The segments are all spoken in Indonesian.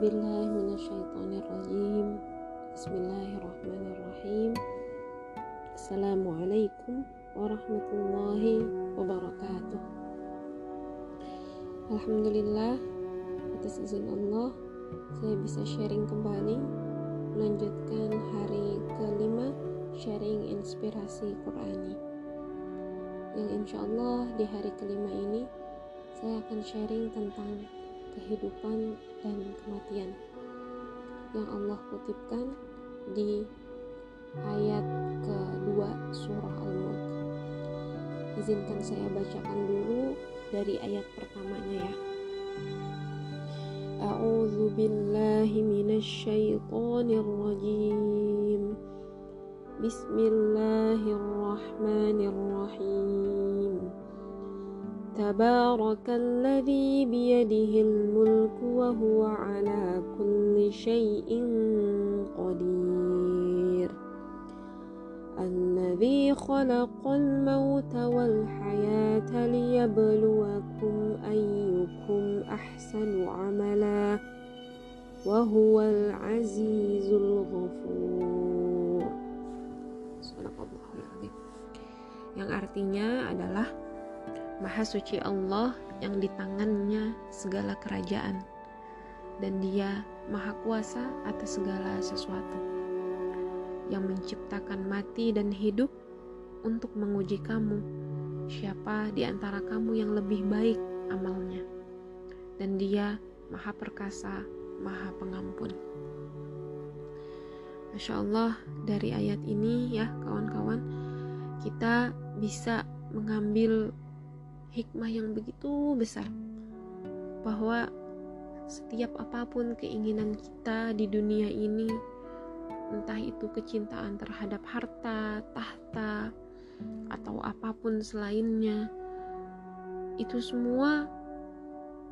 بالله من الشيطان الرجيم بسم الله الرحمن الرحيم السلام عليكم ورحمة الله وبركاته Alhamdulillah atas izin Allah saya bisa sharing kembali melanjutkan hari kelima sharing inspirasi Qurani yang insya Allah di hari kelima ini saya akan sharing tentang kehidupan dan kematian yang Allah kutipkan di ayat kedua surah Al-Mulk. Izinkan saya bacakan dulu dari ayat pertamanya ya. A'udzu billahi minasyaitonir rajim. Bismillahirrahmanirrahim. تبارك الذي بيده الملك وهو على كل شيء قدير. الذي خلق الموت والحياة ليبلوكم أيكم أحسن عملا وهو العزيز الغفور. Yang artinya adalah Maha suci Allah yang di tangannya segala kerajaan. Dan dia maha kuasa atas segala sesuatu. Yang menciptakan mati dan hidup untuk menguji kamu. Siapa di antara kamu yang lebih baik amalnya? Dan dia maha perkasa maha pengampun. Masya Allah dari ayat ini ya kawan-kawan kita bisa mengambil hikmah yang begitu besar bahwa setiap apa pun keinginan kita di dunia ini entah itu kecintaan terhadap harta, tahta atau apa pun selainnya itu semua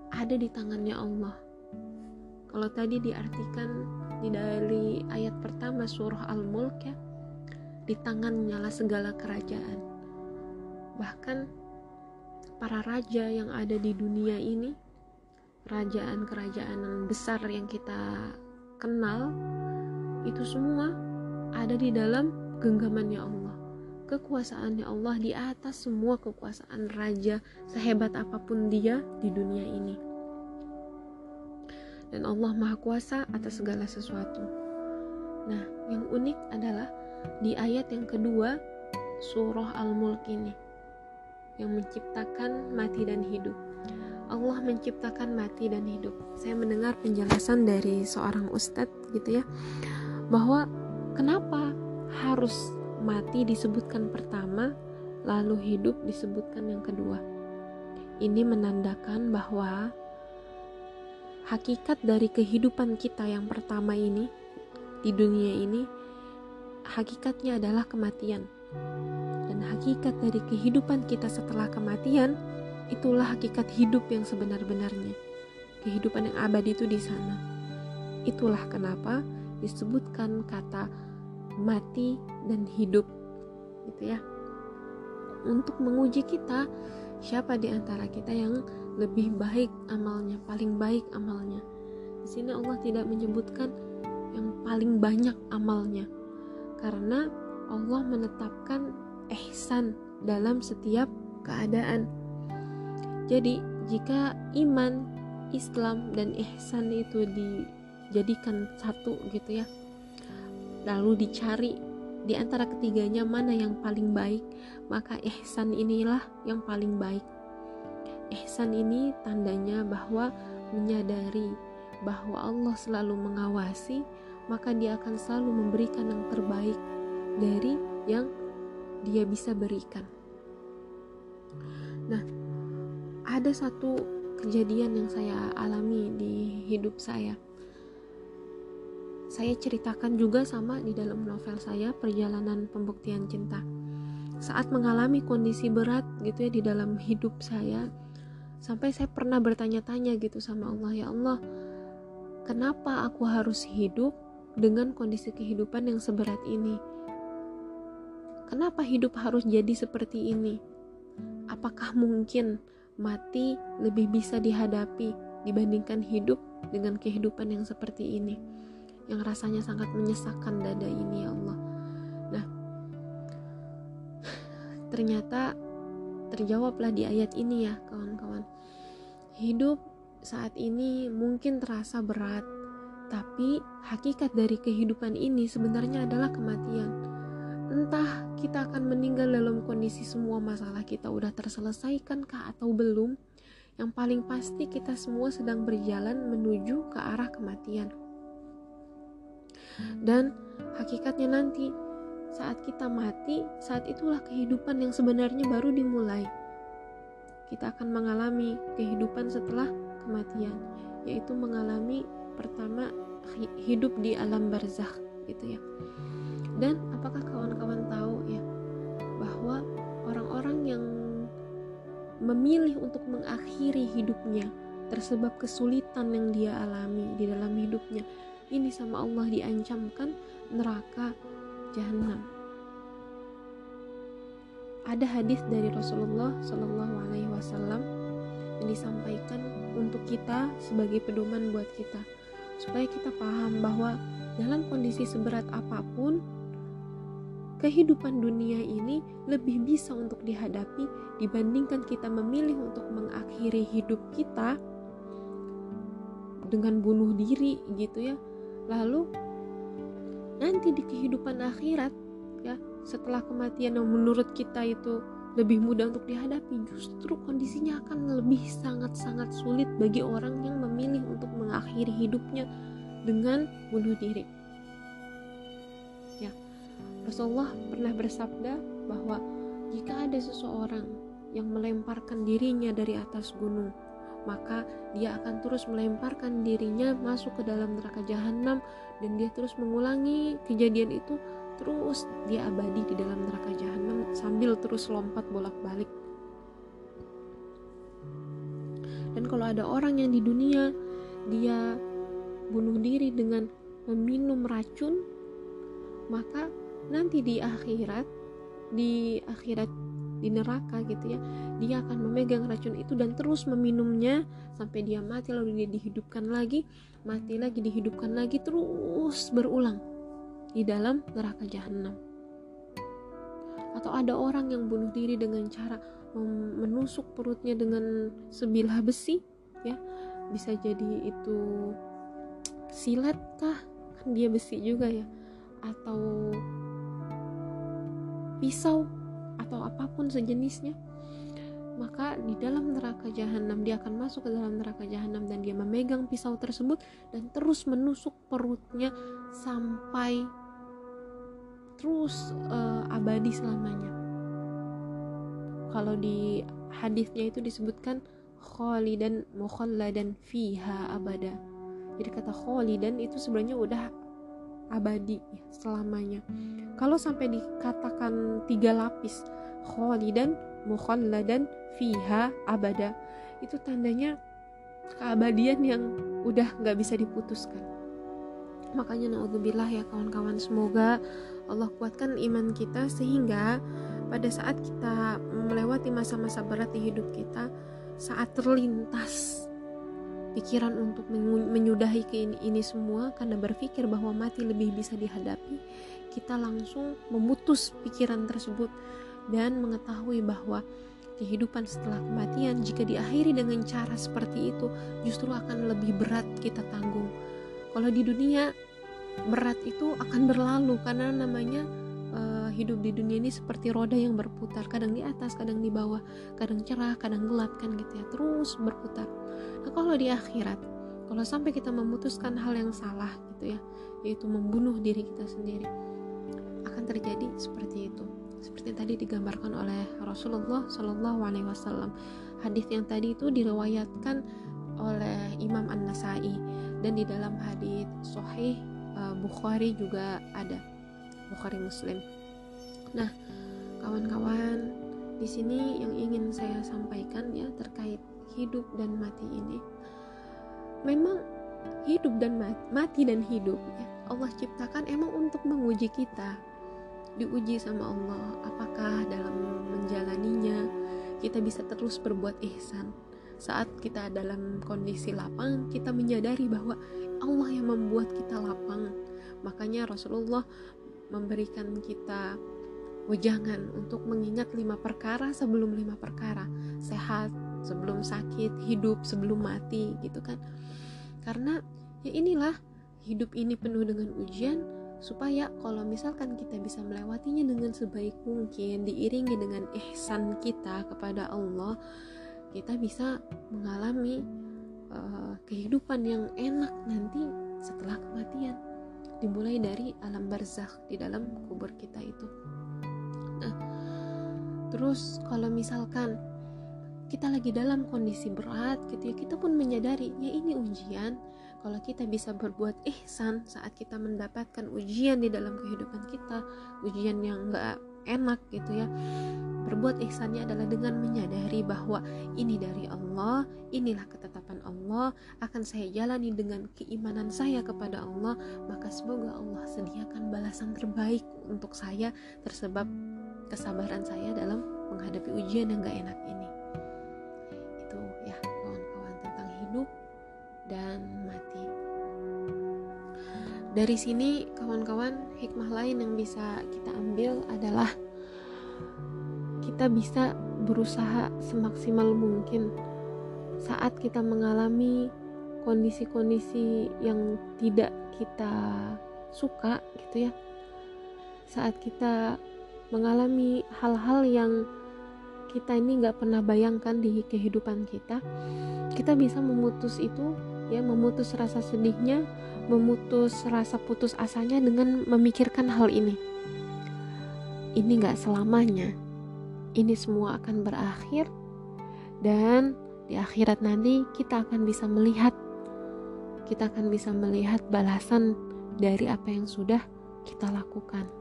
ada di tangannya Allah. Kalau tadi diartikan di dari ayat pertama surah Al-Mulk ya di tangannya lah segala kerajaan. Bahkan para raja yang ada di dunia ini, kerajaan-kerajaan besar yang kita kenal, itu semua ada di dalam genggamannya Allah. Kekuasaannya Allah di atas semua kekuasaan raja sehebat apa pun dia di dunia ini. Dan Allah Maha Kuasa atas segala sesuatu. Nah, yang unik adalah di ayat yang kedua surah Al-Mulk ini yang menciptakan mati dan hidup. Allah menciptakan mati dan hidup. Saya mendengar penjelasan dari seorang ustadz gitu ya, bahwa kenapa harus mati disebutkan pertama, lalu hidup disebutkan yang kedua. Ini menandakan bahwa hakikat dari kehidupan kita yang pertama ini di dunia ini hakikatnya adalah kematian dan hakikat dari kehidupan kita setelah kematian itulah hakikat hidup yang sebenar-benarnya. Kehidupan yang abadi itu di sana. Itulah kenapa disebutkan kata mati dan hidup gitu ya. Untuk menguji kita siapa di antara kita yang lebih baik amalnya paling baik amalnya? Di sini Allah tidak menyebutkan yang paling banyak amalnya. Karena Allah menetapkan ihsan dalam setiap keadaan. Jadi, jika iman, Islam dan ihsan itu dijadikan satu gitu ya. Lalu dicari di antara ketiganya mana yang paling baik, maka ihsan inilah yang paling baik. Ihsan ini tandanya bahwa menyadari bahwa Allah selalu mengawasi, maka Dia akan selalu memberikan yang terbaik dari yang dia bisa berikan. Nah, ada satu kejadian yang saya alami di hidup saya. Saya ceritakan juga sama di dalam novel saya Perjalanan Pembuktian Cinta. Saat mengalami kondisi berat gitu ya di dalam hidup saya, sampai saya pernah bertanya-tanya gitu sama Allah, ya Allah, kenapa aku harus hidup dengan kondisi kehidupan yang seberat ini? Kenapa hidup harus jadi seperti ini? Apakah mungkin mati lebih bisa dihadapi dibandingkan hidup? dengan kehidupan yang seperti ini yang rasanya sangat menyesakkan dada ini ya Allah nah ternyata terjawablah di ayat ini ya kawan-kawan hidup saat ini mungkin terasa berat tapi hakikat dari kehidupan ini sebenarnya adalah kematian. Entah kita akan meninggal dalam kondisi semua masalah kita udah terselesaikan kah atau belum. Yang paling pasti kita semua sedang berjalan menuju ke arah kematian. Dan hakikatnya nanti saat kita mati, saat itulah kehidupan yang sebenarnya baru dimulai. Kita akan mengalami kehidupan setelah kematian, yaitu mengalami pertama hidup di alam barzakh gitu ya dan apakah kawan-kawan tahu ya bahwa orang-orang yang memilih untuk mengakhiri hidupnya tersebab kesulitan yang dia alami di dalam hidupnya ini sama Allah diancamkan neraka jahanam ada hadis dari Rasulullah Shallallahu Alaihi Wasallam yang disampaikan untuk kita sebagai pedoman buat kita supaya kita paham bahwa dalam kondisi seberat apa pun kehidupan dunia ini lebih bisa untuk dihadapi dibandingkan kita memilih untuk mengakhiri hidup kita dengan bunuh diri gitu ya. Lalu nanti di kehidupan akhirat ya setelah kematian yang menurut kita itu lebih mudah untuk dihadapi justru kondisinya akan lebih sangat-sangat sulit bagi orang yang memilih untuk mengakhiri hidupnya dengan bunuh diri Rasulullah pernah bersabda bahwa jika ada seseorang yang melemparkan dirinya dari atas gunung maka dia akan terus melemparkan dirinya masuk ke dalam neraka jahanam dan dia terus mengulangi kejadian itu terus dia abadi di dalam neraka jahanam sambil terus lompat bolak-balik. Dan kalau ada orang yang di dunia dia bunuh diri dengan meminum racun, maka nanti di akhirat di akhirat di neraka gitu ya dia akan memegang racun itu dan terus meminumnya sampai dia mati lalu dia dihidupkan lagi mati lagi dihidupkan lagi terus berulang di dalam neraka jahanam. Atau ada orang yang bunuh diri dengan cara menusuk perutnya dengan sebilah besi, ya. Bisa jadi itu silet kah? Kan dia besi juga ya. Atau pisau atau apa pun sejenisnya maka di dalam neraka jahanam dia akan masuk ke dalam neraka jahanam dan dia memegang pisau tersebut dan terus menusuk perutnya sampai terus uh, abadi selamanya. Kalau di hadisnya itu disebutkan khalidan mukhalladan fiha abada. Jadi kata khalidan itu sebenarnya udah abadi ya, selamanya. Kalau sampai dikatakan tiga lapis khalidan mukhalladan fiha abada itu tandanya keabadian yang udah nggak bisa diputuskan makanya naudzubillah ya kawan-kawan semoga Allah kuatkan iman kita sehingga pada saat kita melewati masa-masa berat di hidup kita saat terlintas pikiran untuk menyudahi ini, semua karena berpikir bahwa mati lebih bisa dihadapi kita langsung memutus pikiran tersebut dan mengetahui bahwa kehidupan setelah kematian jika diakhiri dengan cara seperti itu justru akan lebih berat kita tanggung. Kalau di dunia berat itu akan berlalu karena namanya hidup di dunia ini seperti roda yang berputar, kadang di atas, kadang di bawah, kadang cerah, kadang gelap kan gitu ya, terus berputar. Nah, kalau di akhirat, kalau sampai kita memutuskan hal yang salah gitu ya, yaitu membunuh diri kita sendiri, akan terjadi seperti itu seperti tadi digambarkan oleh Rasulullah Shallallahu Alaihi Wasallam. Hadis yang tadi itu diriwayatkan oleh Imam An Nasai dan di dalam hadis Sahih uh, Bukhari juga ada Bukhari Muslim. Nah, kawan-kawan, di sini yang ingin saya sampaikan ya terkait hidup dan mati ini. Memang hidup dan mati, mati dan hidup ya Allah ciptakan emang untuk menguji kita diuji sama Allah apakah dalam menjalaninya kita bisa terus berbuat ihsan saat kita dalam kondisi lapang kita menyadari bahwa Allah yang membuat kita lapang makanya Rasulullah memberikan kita wejangan untuk mengingat lima perkara sebelum lima perkara. Sehat sebelum sakit hidup sebelum mati gitu kan. Karena ya inilah hidup ini penuh dengan ujian supaya kalau misalkan kita bisa melewatinya dengan sebaik mungkin diiringi dengan ihsan kita kepada Allah kita bisa mengalami uh, kehidupan yang enak nanti setelah kematian. Dimulai dari alam barzakh di dalam kubur kita itu nah terus kalau misalkan kita lagi dalam kondisi berat gitu ya kita pun menyadari ya ini ujian. Kalau kita bisa berbuat ihsan saat kita mendapatkan ujian di dalam kehidupan kita ujian yang gak enak gitu ya berbuat ihsannya adalah dengan menyadari bahwa ini dari Allah inilah ketetapan Allah akan saya jalani dengan keimanan saya kepada Allah maka semoga Allah sediakan balasan terbaik untuk saya tersebab kesabaran saya dalam menghadapi ujian yang gak enak ini itu ya kawan-kawan tentang hidup dan mati. Dari sini, kawan-kawan, hikmah lain yang bisa kita ambil adalah kita bisa berusaha semaksimal mungkin saat kita mengalami kondisi-kondisi yang tidak kita suka, gitu ya. Saat kita mengalami hal-hal yang kita ini nggak pernah bayangkan di kehidupan kita. Kita bisa memutus itu ya memutus rasa sedihnya memutus rasa putus asanya dengan memikirkan hal ini. Ini nggak selamanya. Ini semua akan berakhir dan di akhirat nanti kita akan bisa melihat kita akan bisa melihat balasan dari apa yang sudah kita lakukan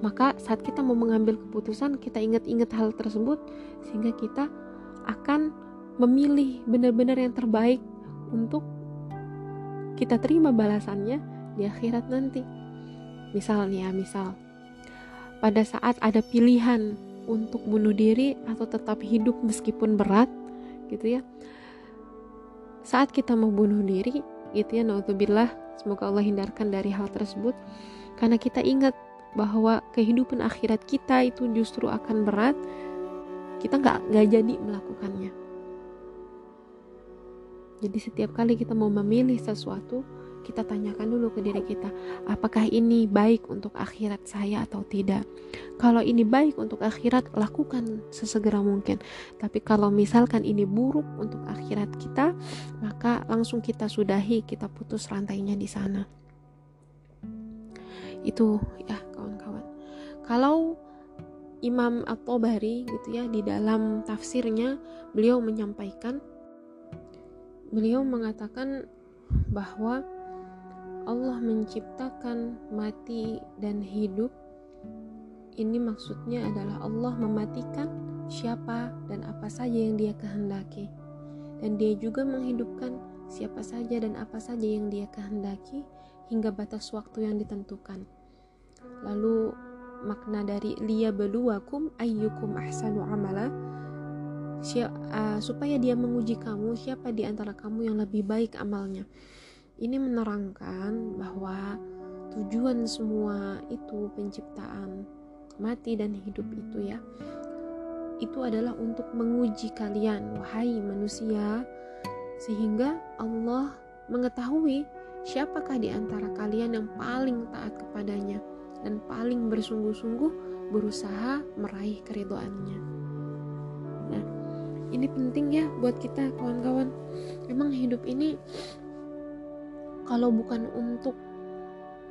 maka saat kita mau mengambil keputusan kita ingat-ingat hal tersebut sehingga kita akan memilih benar-benar yang terbaik untuk kita terima balasannya di akhirat nanti. Misalnya misal pada saat ada pilihan untuk bunuh diri atau tetap hidup meskipun berat gitu ya. Saat kita mau bunuh diri gitu ya naudzubillah semoga Allah hindarkan dari hal tersebut. Karena kita ingat bahwa kehidupan akhirat kita itu justru akan berat kita nggak nggak jadi melakukannya. Jadi setiap kali kita mau memilih sesuatu kita tanyakan dulu ke diri kita apakah ini baik untuk akhirat saya atau tidak? Kalau ini baik untuk akhirat lakukan sesegera mungkin. Tapi kalau misalkan ini buruk untuk akhirat kita maka langsung kita sudahi kita putus rantainya di sana. Itu ya kalau Imam At-Tabari gitu ya di dalam tafsirnya beliau menyampaikan beliau mengatakan bahwa Allah menciptakan mati dan hidup ini maksudnya adalah Allah mematikan siapa dan apa saja yang dia kehendaki dan dia juga menghidupkan siapa saja dan apa saja yang dia kehendaki hingga batas waktu yang ditentukan. Lalu makna dari liya beluwakum ayyukum ahsanu amala. Supaya dia menguji kamu siapa di antara kamu yang lebih baik amalnya. Ini menerangkan bahwa tujuan semua itu penciptaan mati dan hidup itu ya itu adalah untuk menguji kalian wahai manusia. Sehingga Allah mengetahui siapakah di antara kalian yang paling taat kepadanya dan paling bersungguh-sungguh berusaha meraih keridoannya. Nah, ini penting ya buat kita kawan-kawan. Memang hidup ini kalau bukan untuk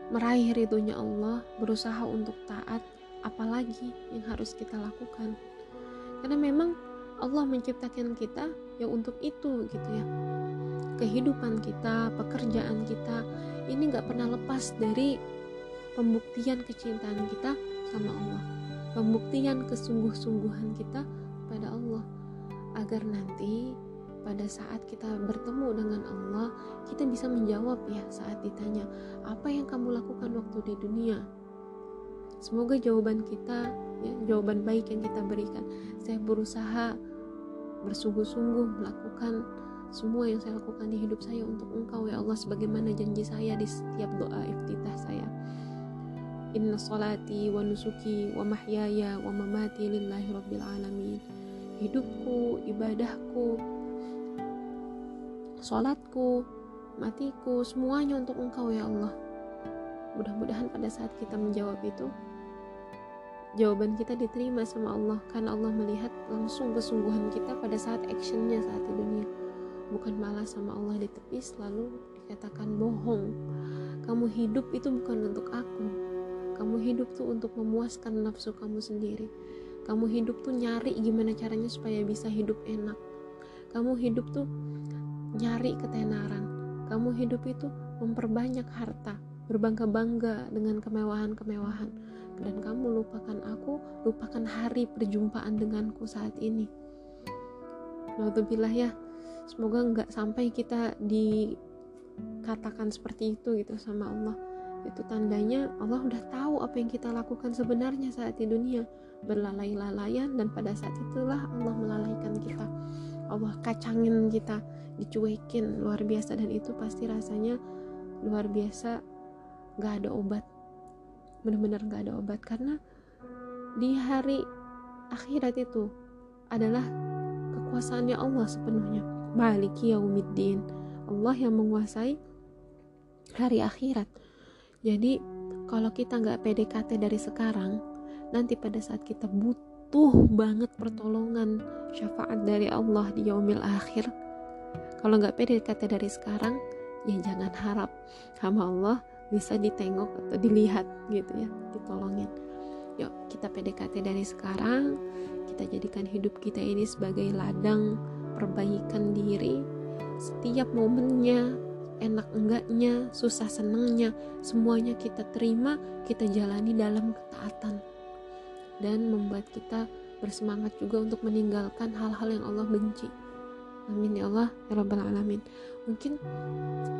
meraih ridhonya Allah, berusaha untuk taat, apalagi yang harus kita lakukan. Karena memang Allah menciptakan kita ya untuk itu gitu ya kehidupan kita, pekerjaan kita ini gak pernah lepas dari pembuktian kecintaan kita sama Allah, pembuktian kesungguh-sungguhan kita pada Allah, agar nanti pada saat kita bertemu dengan Allah, kita bisa menjawab ya saat ditanya, apa yang kamu lakukan waktu di dunia? Semoga jawaban kita, ya, jawaban baik yang kita berikan. Saya berusaha bersungguh-sungguh melakukan semua yang saya lakukan di hidup saya untuk engkau ya Allah sebagaimana janji saya di setiap doa iftitah saya Inna salati wa nusuki wa mahyaya wa mamati lillahi rabbil alamin. Hidupku, ibadahku, sholatku, matiku, semuanya untuk engkau ya Allah. Mudah-mudahan pada saat kita menjawab itu, jawaban kita diterima sama Allah karena Allah melihat langsung kesungguhan kita pada saat actionnya saat di dunia. Bukan malah sama Allah ditepis lalu dikatakan bohong. Kamu hidup itu bukan untuk aku kamu hidup tuh untuk memuaskan nafsu kamu sendiri. Kamu hidup tuh nyari gimana caranya supaya bisa hidup enak. Kamu hidup tuh nyari ketenaran. Kamu hidup itu memperbanyak harta berbangga-bangga dengan kemewahan-kemewahan. Dan kamu lupakan aku lupakan hari perjumpaan denganku saat ini. Alhamdulillah ya semoga nggak sampai kita dikatakan seperti itu gitu sama Allah itu tandanya Allah udah tahu apa yang kita lakukan sebenarnya saat di dunia. Berlalai-lalaian dan pada saat itulah Allah melalaikan kita. Allah kacangin kita dicuekin luar biasa. Dan itu pasti rasanya luar biasa. Gak ada obat. Benar-benar gak ada obat. Karena di hari akhirat itu adalah kekuasaannya Allah sepenuhnya. Maliki yaumiddin. Allah yang menguasai hari akhirat jadi kalau kita nggak PDKT dari sekarang nanti pada saat kita butuh banget pertolongan syafaat dari Allah di yaumil akhir kalau nggak PDKT dari sekarang ya jangan harap sama Allah bisa ditengok atau dilihat gitu ya ditolongin. Yuk kita PDKT dari sekarang kita jadikan hidup kita ini sebagai ladang perbaikan diri. Setiap momennya enak enggaknya susah senangnya semuanya kita terima kita jalani dalam ketaatan dan membuat kita bersemangat juga untuk meninggalkan hal-hal yang Allah benci. Amin ya Allah ya Rabbal Alamin. Mungkin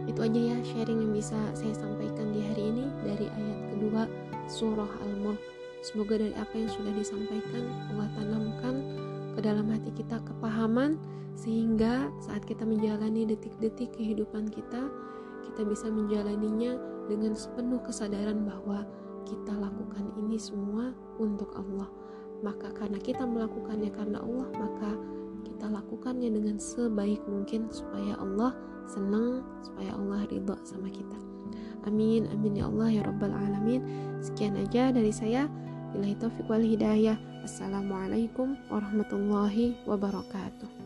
itu aja ya sharing yang bisa saya sampaikan di hari ini dari ayat kedua surah Al-Mulk. Semoga dari apa yang sudah disampaikan Allah tanamkan ke dalam hati kita kepahaman sehingga saat kita menjalani detik-detik kehidupan kita, kita bisa menjalaninya dengan sepenuh kesadaran bahwa kita lakukan ini semua untuk Allah. Maka karena kita melakukannya karena Allah, maka kita lakukannya dengan sebaik mungkin supaya Allah senang, supaya Allah ridho sama kita. Amin, amin ya Allah ya Rabbal Alamin. Sekian aja dari saya. Bila taufiq wal hidayah. Assalamualaikum warahmatullahi wabarakatuh.